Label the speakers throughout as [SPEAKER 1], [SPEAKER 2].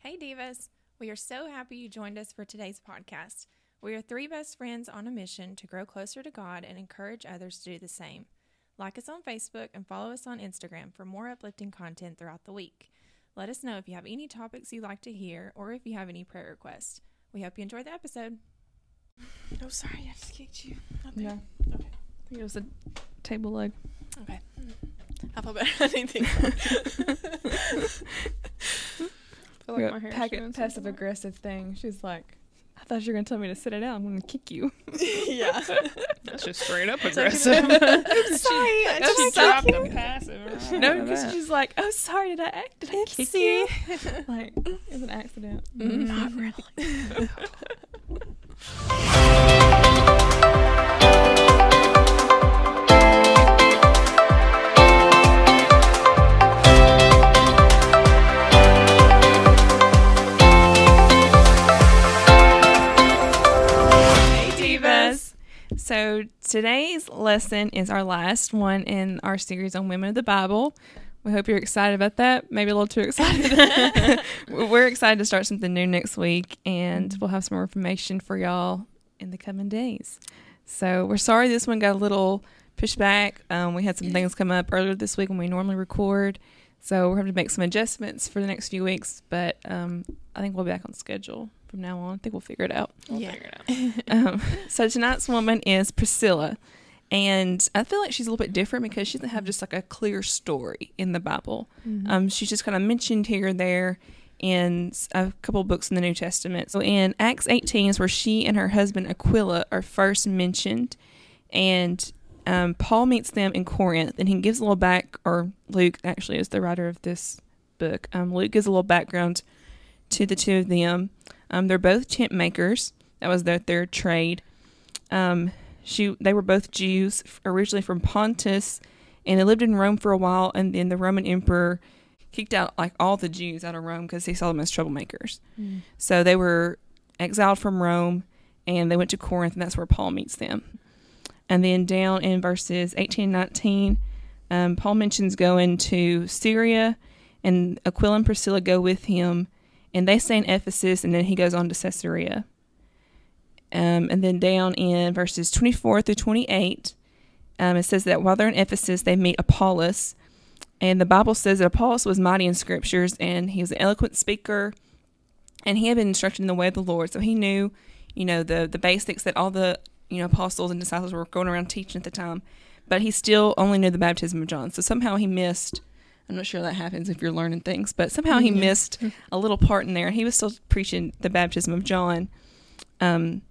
[SPEAKER 1] Hey, Divas. We are so happy you joined us for today's podcast. We are three best friends on a mission to grow closer to God and encourage others to do the same. Like us on Facebook and follow us on Instagram for more uplifting content throughout the week. Let us know if you have any topics you'd like to hear or if you have any prayer requests. We hope you enjoy the episode.
[SPEAKER 2] Oh, sorry, I just kicked you.
[SPEAKER 3] Yeah.
[SPEAKER 2] Okay.
[SPEAKER 3] I think it was a table leg.
[SPEAKER 2] Okay. I feel better than anything.
[SPEAKER 3] I
[SPEAKER 2] feel like my hair's
[SPEAKER 3] packet passive aggressive thing. She's like, I thought you were gonna tell me to sit it down. I'm gonna kick you.
[SPEAKER 2] yeah.
[SPEAKER 4] That's just straight up aggressive.
[SPEAKER 2] I'm sorry. I
[SPEAKER 3] That's
[SPEAKER 2] just
[SPEAKER 3] so
[SPEAKER 4] dropped
[SPEAKER 3] cute.
[SPEAKER 4] the passive.
[SPEAKER 3] no, because she's like, oh, sorry, did I act? Did I kick you? like, it was an accident.
[SPEAKER 1] Mhm.
[SPEAKER 2] Not really.
[SPEAKER 3] So today's lesson is our last one in our series on women of the Bible. We hope you're excited about that. Maybe a little too excited. We're excited to start something new next week, and we'll have some more information for y'all in the coming days. So we're sorry this one got a little pushed back. Um, we had some things come up earlier this week when we normally record, so we're having to make some adjustments for the next few weeks. But um, I think we'll be back on schedule from now on. I think we'll figure it out.
[SPEAKER 4] We'll
[SPEAKER 2] Yeah.
[SPEAKER 4] figure it out.
[SPEAKER 3] Um, so tonight's woman is Priscilla, and I feel like she's a little bit different because she doesn't have just like a clear story in the Bible. Um, she's just kind of mentioned here or there in a couple books in the New Testament. So in Acts 18 is where she and her husband Aquila are first mentioned, and um, Paul meets them in Corinth, and he gives a little back, or Luke actually is the writer of this book. Um, Luke gives a little background to the two of them. Um, they're both tent makers. That was their their trade. Um, she they were both Jews originally from Pontus, and they lived in Rome for a while. And then the Roman emperor kicked out like all the Jews out of Rome because he saw them as troublemakers. So they were exiled from Rome, and they went to Corinth, and that's where Paul meets them. And then down in verses 18 and 19, um, Paul mentions going to Syria, and Aquila and Priscilla go with him, and they stay in Ephesus, and then he goes on to Caesarea. Um, and then down in verses 24 through 28, um, it says that while they're in Ephesus, they meet Apollos. And the Bible says that Apollos was mighty in scriptures, and he was an eloquent speaker, and he had been instructed in the way of the Lord. So he knew, you know, the, the basics that all the, you know, apostles and disciples were going around teaching at the time. But he still only knew the baptism of John. So somehow he missed, I'm not sure that happens if you're learning things, but somehow he
[SPEAKER 2] Mhm.
[SPEAKER 3] missed a little part in there. He was still preaching the baptism of John. Um,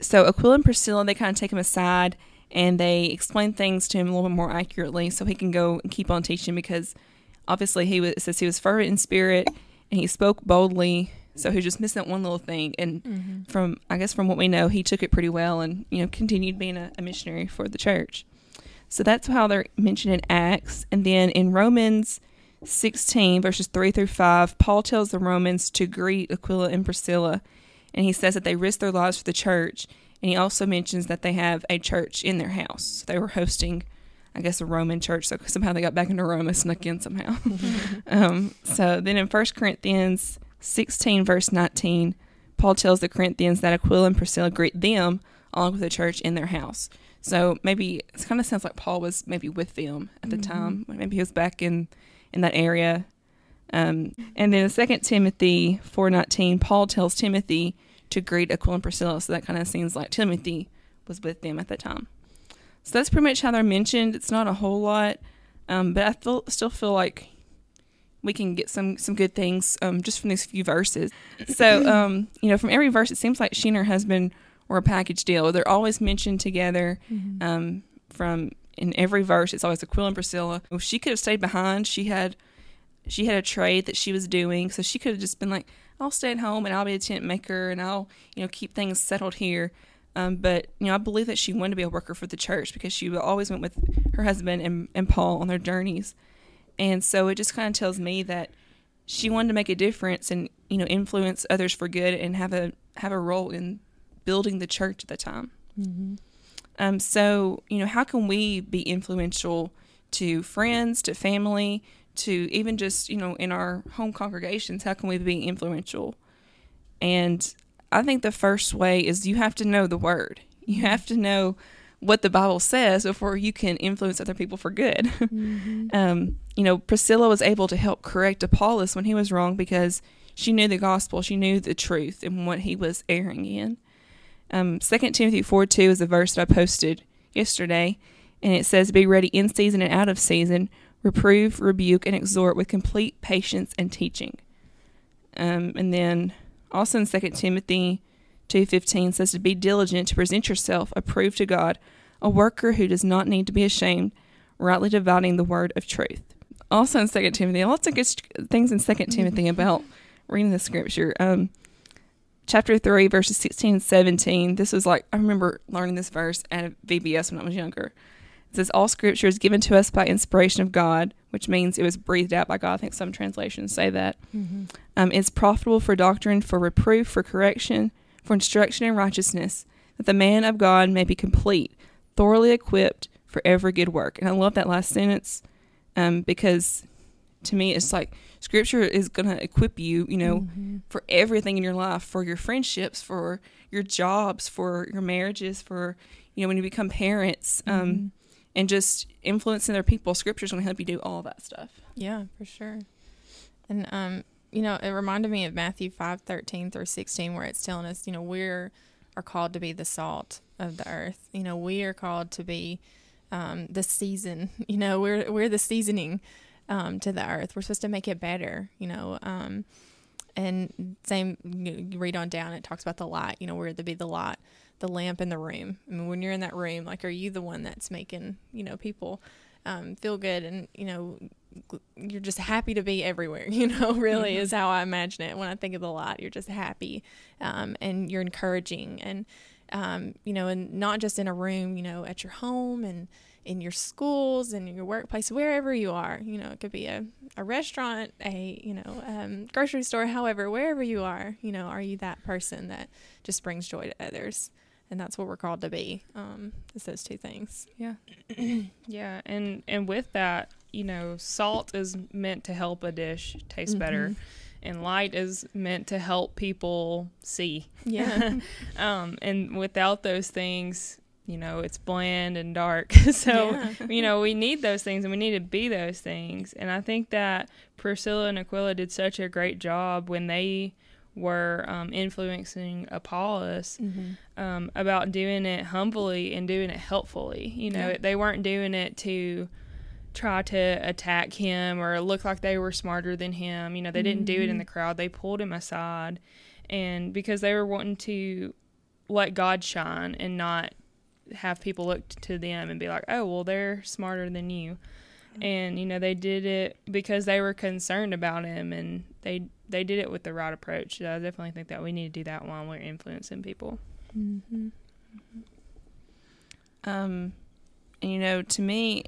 [SPEAKER 3] so Aquila and Priscilla, they kind of take him aside and they explain things to him a little bit more accurately so he can go and keep on teaching because obviously he was, it says he was fervent in spirit and he spoke boldly. So he was just missing that one little thing. And
[SPEAKER 2] Mm-hmm.
[SPEAKER 3] from, I guess, from what we know, he took it pretty well and, you know, continued being a, a missionary for the church. So that's how they're mentioned in Acts. And then in Romans 16, verses 3 through 5, Paul tells the Romans to greet Aquila and Priscilla. And he says that they risked their lives for the church. And he also mentions that they have a church in their house. So they were hosting, I guess, a Roman church. So somehow they got back into Rome and snuck in somehow. um, so then in 1 Corinthians 16, verse 19, Paul tells the Corinthians that Aquila and Priscilla greet them along with the church in their house. So maybe it kind of sounds like Paul was maybe with them at the
[SPEAKER 2] Mhm.
[SPEAKER 3] time. Maybe he was back in in that area. Um, and then in Second Timothy four nineteen, Paul tells Timothy to greet Aquila and Priscilla. So that kind of seems like Timothy was with them at the time. So that's pretty much how they're mentioned. It's not a whole lot, um, but I feel, still feel like we can get some some good things um, just from these few verses. So um, you know, from every verse, it seems like she and her husband were a package deal. They're always mentioned together. Um, from in every verse, it's always Aquila and Priscilla. If she could have stayed behind. She had she had a trade that she was doing, so she could have just been like, "I'll stay at home and I'll be a tent maker and I'll you know keep things settled here." Um, but you know, I believe that she wanted to be a worker for the church because she always went with her husband and, and Paul on their journeys, and so it just kind of tells me that she wanted to make a difference and you know influence others for good and have a have a role in building the church at the time. Um, so, you know, how can we be influential to friends, to family, to even just you know in our home congregations? How can we be influential? And i think the first way is you have to know the word. You have to know what the bible says before you can influence other people for good. Um, you know priscilla was able to help correct apollos when he was wrong because she knew the gospel she knew the truth and what he was erring in um, 2 timothy 4 2 is a verse that i posted yesterday and it says be ready in season and out of season reprove, rebuke, and exhort with complete patience and teaching. Um, and then also in 2 Timothy 2.15 says to be diligent to present yourself approved to God, a worker who does not need to be ashamed, rightly dividing the word of truth. Also in 2 Timothy, lots of good things in 2 Timothy about reading the scripture. Um, chapter 3, verses 16 and 17, this was like, I remember learning this verse at VBS when I was younger. It says, All scripture is given to us by inspiration of God, which means it was breathed out by God. I think some translations say that.
[SPEAKER 1] Mm-hmm.
[SPEAKER 3] Um, it's profitable for doctrine, for reproof, for correction, for instruction in righteousness, that the man of God may be complete, thoroughly equipped for every good work. And I love that last sentence um, because to me, it's like scripture is going to equip you, you know,
[SPEAKER 1] Mm-hmm.
[SPEAKER 3] for everything in your life, for your friendships, for your jobs, for your marriages, for, you know, when you become parents. Um,
[SPEAKER 1] Mm-hmm.
[SPEAKER 3] and just influencing other people. Scripture's going to help you do all that stuff.
[SPEAKER 1] Yeah, for sure. And um, you know, it reminded me of Matthew five thirteen through sixteen, where it's telling us, you know, we're are called to be the salt of the earth. You know, we are called to be um, the season. You know, we're we're the seasoning um, to the earth. We're supposed to make it better. You know, um, and same you read on down. It talks about the light. You know, we're to be the light, the lamp in the room. I mean, when you're in that room, like, are you the one that's making you know people um, feel good and you know you're just happy to be everywhere you know really is how i imagine it when i think of the light you're just happy um, and you're encouraging and um, you know and not just in a room you know at your home and in your schools and in your workplace wherever you are you know it could be a, a restaurant a you know um, grocery store however wherever you are you know are you that person that just brings joy to others and that's what we're called to be um, is those two things
[SPEAKER 4] Yeah. yeah, and and with that, you know, salt is meant to help a dish taste better, and light is meant to help people see.
[SPEAKER 1] yeah
[SPEAKER 4] Um, and without those things, you know, it's bland and dark. so,
[SPEAKER 1] Yeah.
[SPEAKER 4] you know, we need those things and we need to be those things. And I think that Priscilla and Aquila did such a great job when they were um, influencing Apollos um, about doing it humbly and doing it helpfully. You know,
[SPEAKER 1] Yeah.
[SPEAKER 4] they weren't doing it to try to attack him or look like they were smarter than him. You know, they didn't do it in the crowd. They pulled him aside and because they were wanting to let God shine and not have people look to them and be like, "Oh, well, they're smarter than you." And you know, they did it because they were concerned about him and they they did it with the right approach. So I definitely think that we need to do that while we're influencing people.
[SPEAKER 1] Mm-hmm.
[SPEAKER 3] Um, and you know, to me,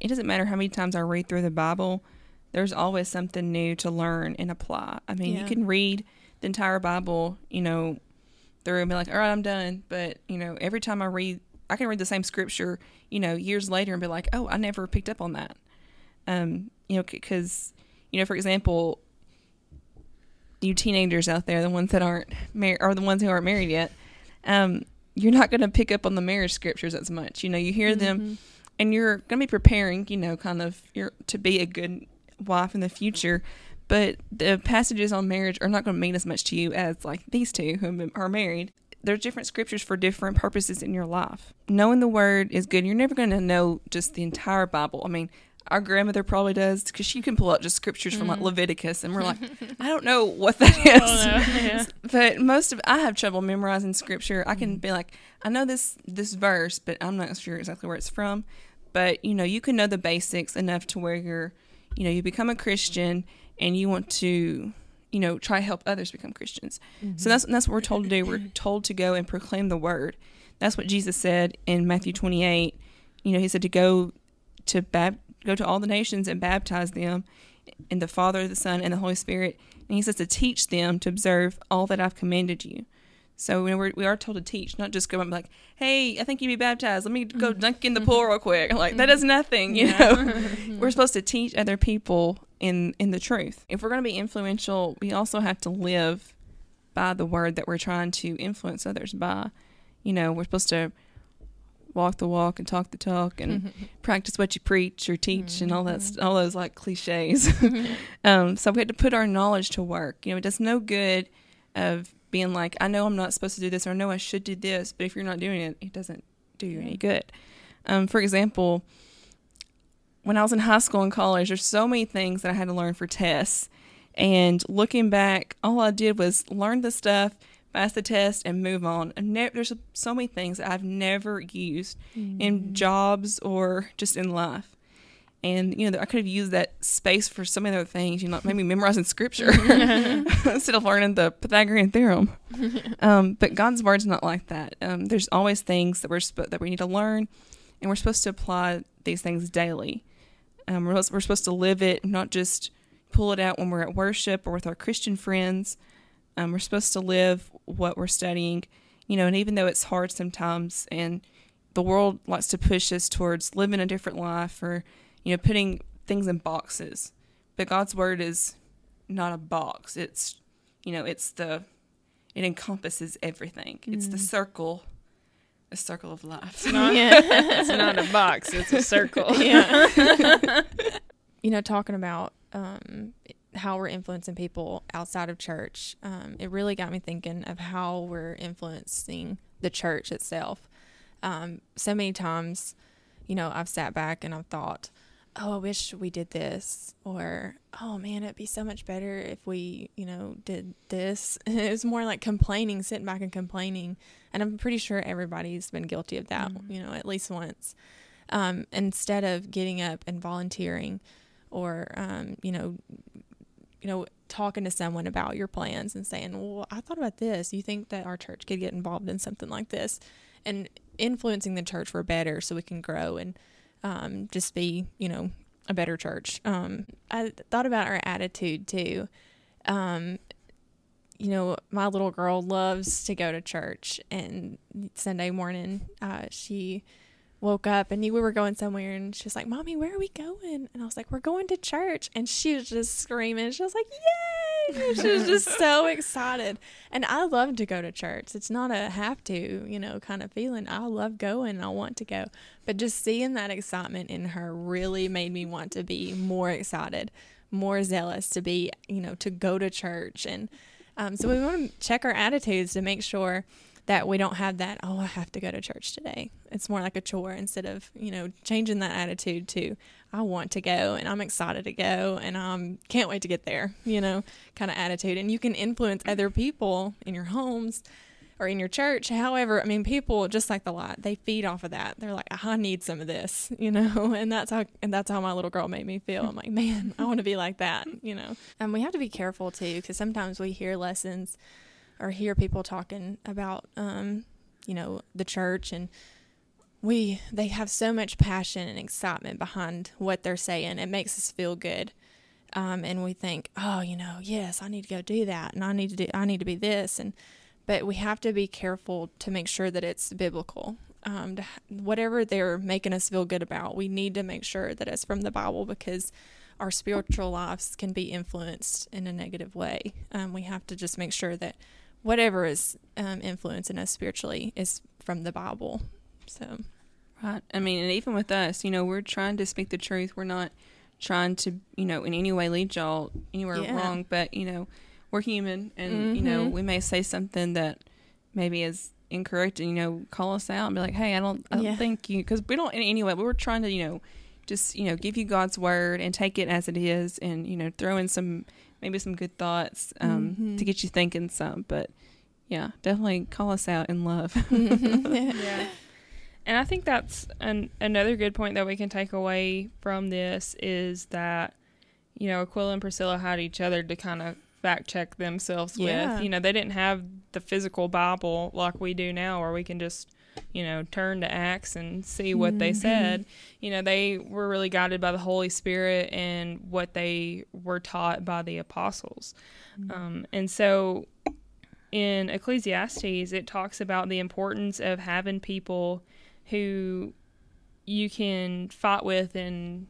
[SPEAKER 3] it doesn't matter how many times I read through the Bible. There's always something new to learn and apply. I mean,
[SPEAKER 1] Yeah.
[SPEAKER 3] you can read the entire Bible, you know, through and be like, "All right, I'm done." But you know, every time I read, I can read the same scripture, you know, years later and be like, "Oh, I never picked up on that." Um, you know, because you know, for example, you teenagers out there, the ones that aren't married, or the ones who aren't married yet, um, you're not going to pick up on the marriage scriptures as much. You know, you hear them, and you're going to be preparing, you know, kind of your to be a good wife in the future. But the passages on marriage are not going to mean as much to you as like these two who are married. There's different scriptures for different purposes in your life. Knowing the word is good. You're never going to know just the entire Bible. I mean, our grandmother probably does because she can pull out just scriptures from like Leviticus, and we're like, I don't know what that is.
[SPEAKER 4] yeah.
[SPEAKER 3] But most of I have trouble memorizing scripture. I can be like, I know this this verse, but I'm not sure exactly where it's from. But you know, you can know the basics enough to where you're, you know, you become a Christian and you want to, you know, try to help others become Christians. So mm-hmm. that's that's what we're told to do. We're told to go and proclaim the word. That's what Jesus said in Matthew 28. You know, he said to go to bab- go to all the nations and baptize them in the Father, the Son, and the Holy Spirit. And he says to teach them to observe all that I've commanded you. So you know, we're, we are told to teach, not just go and be like, "Hey, I think you be baptized. Let me go mm-hmm. dunk in the mm-hmm. pool real quick." Like that does nothing, you know. we're supposed to teach other people in in the truth. If we're going to be influential, we also have to live by the word that we're trying to influence others by. You know, we're supposed to walk the walk and talk the talk and practice what you preach or teach and all that all those like cliches. um, so we had to put our knowledge to work. You know, it does no good of being like, I know I'm not supposed to do this or I know I should do this, but if you're not doing it, it doesn't do you any good. Um, for example, when I was in high school and college, there's so many things that I had to learn for tests. And looking back, all I did was learn the stuff, pass the test, and move on. And ne- there's so many things that I've never used in jobs or just in life. And you know, I could have used that space for so many other things. You know, maybe memorizing scripture instead of learning the Pythagorean theorem. Um, but God's word's not like that. Um, there's always things that we're sp- that we need to learn, and we're supposed to apply these things daily. Um, we're, we're supposed to live it, not just pull it out when we're at worship or with our Christian friends. Um, we're supposed to live what we're studying, you know, and even though it's hard sometimes, and the world likes to push us towards living a different life or, you know, putting things in boxes. But God's word is not a box. It's, you know, it's the, it encompasses everything. It's the circle, the circle of life.
[SPEAKER 4] it's not a box; it's a circle. Yeah.
[SPEAKER 1] you know, talking about um, how we're influencing people outside of church, um, it really got me thinking of how we're influencing the church itself. Um, so many times, you know, I've sat back and I've thought, oh, I wish we did this, or oh man, it'd be so much better if we, you know, did this. it was more like complaining, sitting back and complaining. And I'm pretty sure everybody's been guilty of that, you know, at least once. Um, instead of getting up and volunteering or um, you know you know talking to someone about your plans and saying well i thought about this you think that our church could get involved in something like this and influencing the church for better so we can grow and um, just be you know a better church um, i thought about our attitude too um, you know my little girl loves to go to church and sunday morning uh, she woke up and knew we were going somewhere and she was like, Mommy, where are we going? And I was like, We're going to church. And she was just screaming. She was like, She was just so excited. And I love to go to church. It's not a have to, you know, kind of feeling. I love going. I want to go. But just seeing that excitement in her really made me want to be more excited, more zealous to be, you know, to go to church. And um, so we want to check our attitudes to make sure that we don't have that oh i have to go to church today. It's more like a chore instead of you know changing that attitude to i want to go and i'm excited to go and i um, can't wait to get there you know kind of attitude. And you can influence other people in your homes or in your church. However i mean people just like the light they feed off of that. They're like i need some of this you know? And that's how and that's how my little girl made me feel. I'm like man i want to be like that you know? And we have to be careful too because sometimes we hear lessons or hear people talking about um, you know the church and we they have so much passion and excitement behind what they're saying. It makes us feel good. Um, and we think oh you know yes i need to go do that and i need to do i need to be this and but we have to be careful to make sure that it's biblical. Um, to, whatever they're making us feel good about we need to make sure that it's from the bible because our spiritual lives can be influenced in a negative way. Um, we have to just make sure that whatever is um, influencing us spiritually is from the Bible. So,
[SPEAKER 3] Right. I mean, and even with us, you know, we're trying to speak the truth. We're not trying to, you know, in any way lead y'all anywhere
[SPEAKER 1] Yeah.
[SPEAKER 3] wrong. But you know, we're human, and you know,
[SPEAKER 1] Mhm.
[SPEAKER 3] we may say something that maybe is incorrect, and you know, call us out and be like, "Hey, I don't, I don't
[SPEAKER 1] Yeah.
[SPEAKER 3] think you," because we don't in any way. We were trying to, you know, just you know, give you God's word and take it as it is, and you know, throw in some maybe some good thoughts um,
[SPEAKER 1] Mhm.
[SPEAKER 3] to get you thinking some. But yeah, definitely call us out in love.
[SPEAKER 4] yeah. And I think that's an, another good point that we can take away from this is that, you know, Aquila and Priscilla had each other to kind of fact check themselves
[SPEAKER 1] Yeah.
[SPEAKER 4] with. You know, they didn't have the physical Bible like we do now, where we can just, you know, turn to Acts and see what they
[SPEAKER 1] Mhm.
[SPEAKER 4] said. You know, they were really guided by the Holy Spirit and what they were taught by the apostles. Um, and so in Ecclesiastes, it talks about the importance of having people who you can fight with and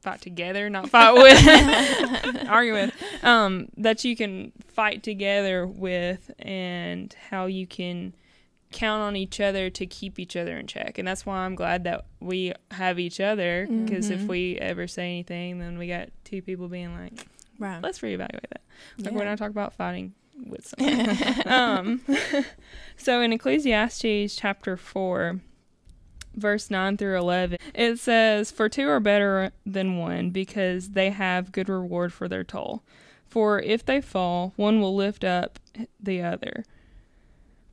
[SPEAKER 4] fight together, not fight with, argue with, um, that you can fight together with, and how you can count on each other to keep each other in check. And that's why I'm glad that we have each other, because if
[SPEAKER 1] Mhm.
[SPEAKER 4] we ever say anything, then we got two people being like,
[SPEAKER 1] Right.
[SPEAKER 4] let's reevaluate that. Like
[SPEAKER 1] Yeah.
[SPEAKER 4] when I talk about fighting with someone. um, so in Ecclesiastes chapter 4, verse 9 through 11, it says, For two are better than one because they have good reward for their toll. For if they fall, one will lift up the other.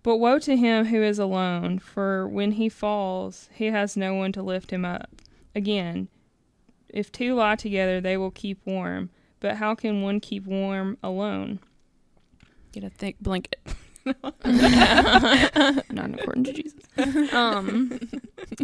[SPEAKER 4] But woe to him who is alone, for when he falls, he has no one to lift him up. Again, if two lie together, they will keep warm. But how can one keep warm alone?
[SPEAKER 3] Get a thick blanket.
[SPEAKER 4] Not according to Jesus. Um,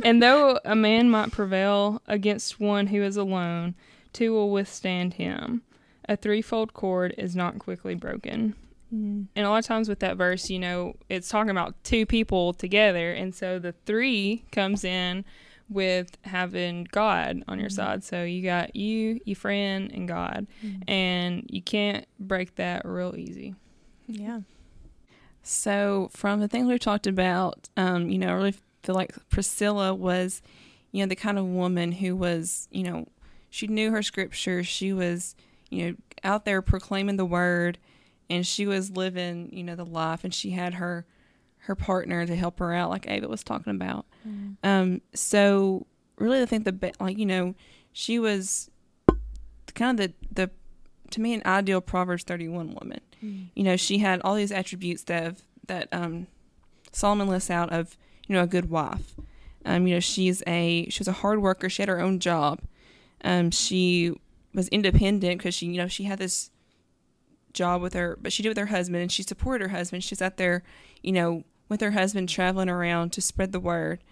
[SPEAKER 4] and though a man might prevail against one who is alone, two will withstand him. A threefold cord is not quickly broken.
[SPEAKER 1] Mm.
[SPEAKER 4] And a lot of times with that verse, you know, it's talking about two people together. And so the three comes in with having God on your
[SPEAKER 1] Mhm.
[SPEAKER 4] side. So you got you, your friend, and God. And you can't break that real easy.
[SPEAKER 1] Yeah.
[SPEAKER 3] So, from the things we've talked about, um, you know, I really feel like Priscilla was, you know, the kind of woman who was, you know, she knew her scripture. She was, you know, out there proclaiming the word, and she was living, you know, the life. And she had her her partner to help her out, like Ava was talking about.
[SPEAKER 1] Mm.
[SPEAKER 3] Um, so really, I think the like you know, she was kind of the the to me an ideal Proverbs thirty one woman
[SPEAKER 1] Mm.
[SPEAKER 3] you know she had all these attributes that have, that um, Solomon lists out of you know a good wife. Um, you know she's a she was a hard worker. She had her own job. Um, she was independent because she you know she had this job with her, but she did with her husband and she supported her husband. She's out there, you know, with her husband traveling around to spread the word.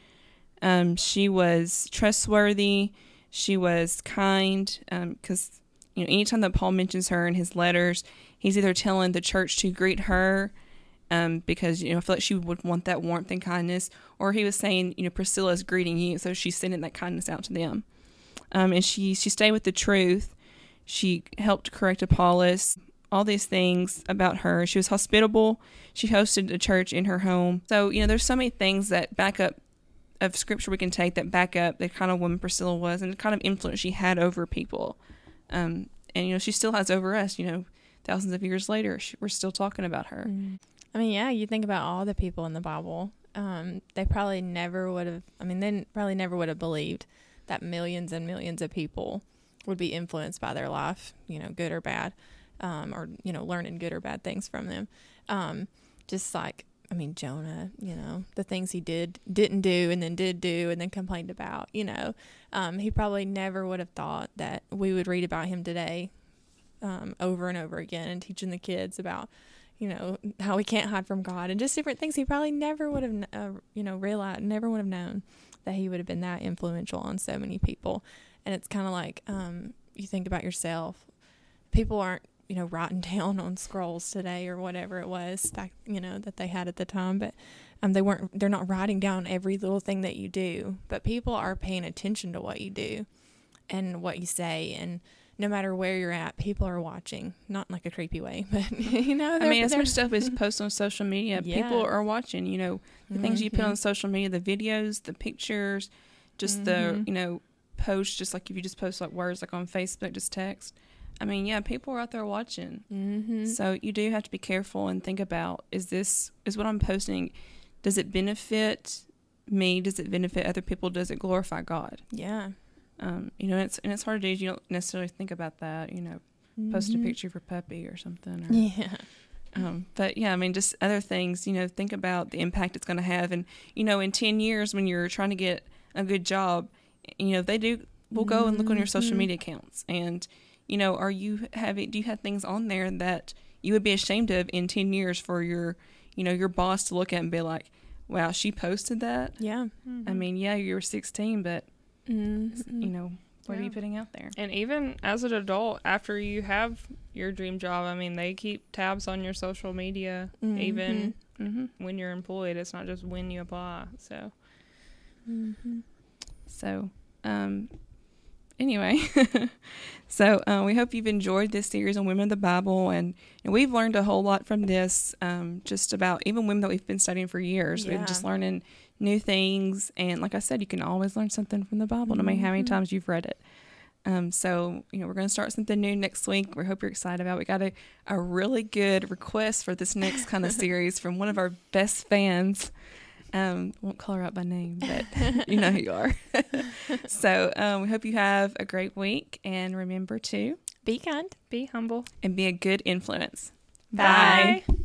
[SPEAKER 3] Um, she was trustworthy. She was kind because you know anytime that Paul mentions her in his letters, he's either telling the church to greet her um, because you know I feel like she would want that warmth and kindness, or he was saying you know Priscilla's greeting you, so she's sending that kindness out to them. Um, and she she stayed with the truth. She helped correct Apollos. All these things about her. She was hospitable. She hosted a church in her home. So you know, there's so many things that back up of scripture we can take that back up the kind of woman Priscilla was and the kind of influence she had over people. Um, and you know, she still has over us. You know, thousands of years later, she, we're still talking about her.
[SPEAKER 1] Mm. I mean, yeah, you think about all the people in the Bible. Um, they probably never would have. I mean, they probably never would have believed that millions and millions of people would be influenced by their life, you know, good or bad, um, or you know, learning good or bad things from them. Um, just like, I mean, Jonah, you know, the things he did, didn't do, and then did do, and then complained about. You know, um, he probably never would have thought that we would read about him today, um, over and over again, and teaching the kids about you know how we can't hide from God and just different things he probably never would have uh, you know realized never would have known that he would have been that influential on so many people and it's kind of like um, you think about yourself people aren't you know writing down on scrolls today or whatever it was back you know that they had at the time but um, they weren't they're not writing down every little thing that you do but people are paying attention to what you do and what you say and no matter where you're at, people are watching. Not in like a creepy way, but you know,
[SPEAKER 3] I mean, as much stuff is posted on social media,
[SPEAKER 1] Yeah.
[SPEAKER 3] people are watching. You know, the things you put on
[SPEAKER 1] Mhm.
[SPEAKER 3] social media, the videos, the pictures, just the
[SPEAKER 1] Mhm.
[SPEAKER 3] you know posts. Just like if you just post like words like on Facebook, just text. I mean, yeah, people are out there watching.
[SPEAKER 1] Mhm.
[SPEAKER 3] So you do have to be careful and think about: is this is what I'm posting? Does it benefit me? Does it benefit other people? Does it glorify God?
[SPEAKER 1] yeah,
[SPEAKER 3] Um, you know, it's and it's hard to do. You don't necessarily think about that. You know, post a
[SPEAKER 1] Mhm.
[SPEAKER 3] picture of your puppy or something. Or,
[SPEAKER 1] Yeah,
[SPEAKER 3] um, but yeah, I mean, just other things. You know, think about the impact it's going to have, and you know, in ten years when you're trying to get a good job, you know, they do. We'll go and look on your social
[SPEAKER 1] Mhm.
[SPEAKER 3] media accounts, and you know, are you having? Do you have things on there that you would be ashamed of in ten years for your, you know, your boss to look at and be like, "Wow, she posted that."
[SPEAKER 1] yeah.
[SPEAKER 3] I mean, yeah, you were 16, but
[SPEAKER 1] Mm-hmm.
[SPEAKER 3] you know, what are you putting out there?
[SPEAKER 4] And even as an adult, after you have your dream job, I mean, they keep tabs on your social media, even
[SPEAKER 3] Mm-hmm.
[SPEAKER 4] when you're employed. It's not just when you apply. So,
[SPEAKER 2] Mm-hmm.
[SPEAKER 3] So, um, anyway, so uh, we hope you've enjoyed this series on women of the Bible, and, and we've learned a whole lot from this. Um, just about even women that we've been studying for years. We've just learning new things, and like I said, you can always learn something from the Bible, no matter how many
[SPEAKER 2] Mhm.
[SPEAKER 3] times you've read it. Um, so you know we're going to start something new next week. We hope you're excited about. it. We got a, a really good request for this next kind of series from one of our best fans. Um, won't call her out by name, but you know who you are. so um, we hope you have a great week and remember to
[SPEAKER 2] Be kind.
[SPEAKER 4] be humble.
[SPEAKER 3] and be a good influence.
[SPEAKER 2] Bye.
[SPEAKER 4] Bye.